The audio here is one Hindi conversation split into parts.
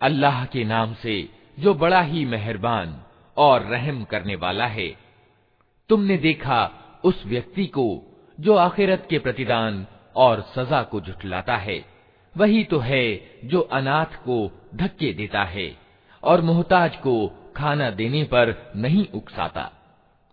अल्लाह के नाम से जो बड़ा ही मेहरबान और रहम करने वाला है तुमने देखा उस व्यक्ति को जो आखिरत के प्रतिदान और सजा को झुठलाता है वही तो है जो अनाथ को धक्के देता है और मोहताज को खाना देने पर नहीं उकसाता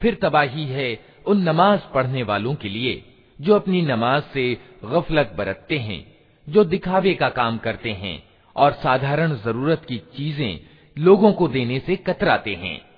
फिर तबाही है उन नमाज पढ़ने वालों के लिए जो अपनी नमाज़ से गफलत बरतते हैं, जो दिखावे का काम करते हैं और साधारण ज़रूरत की चीज़ें लोगों को देने से कतराते हैं।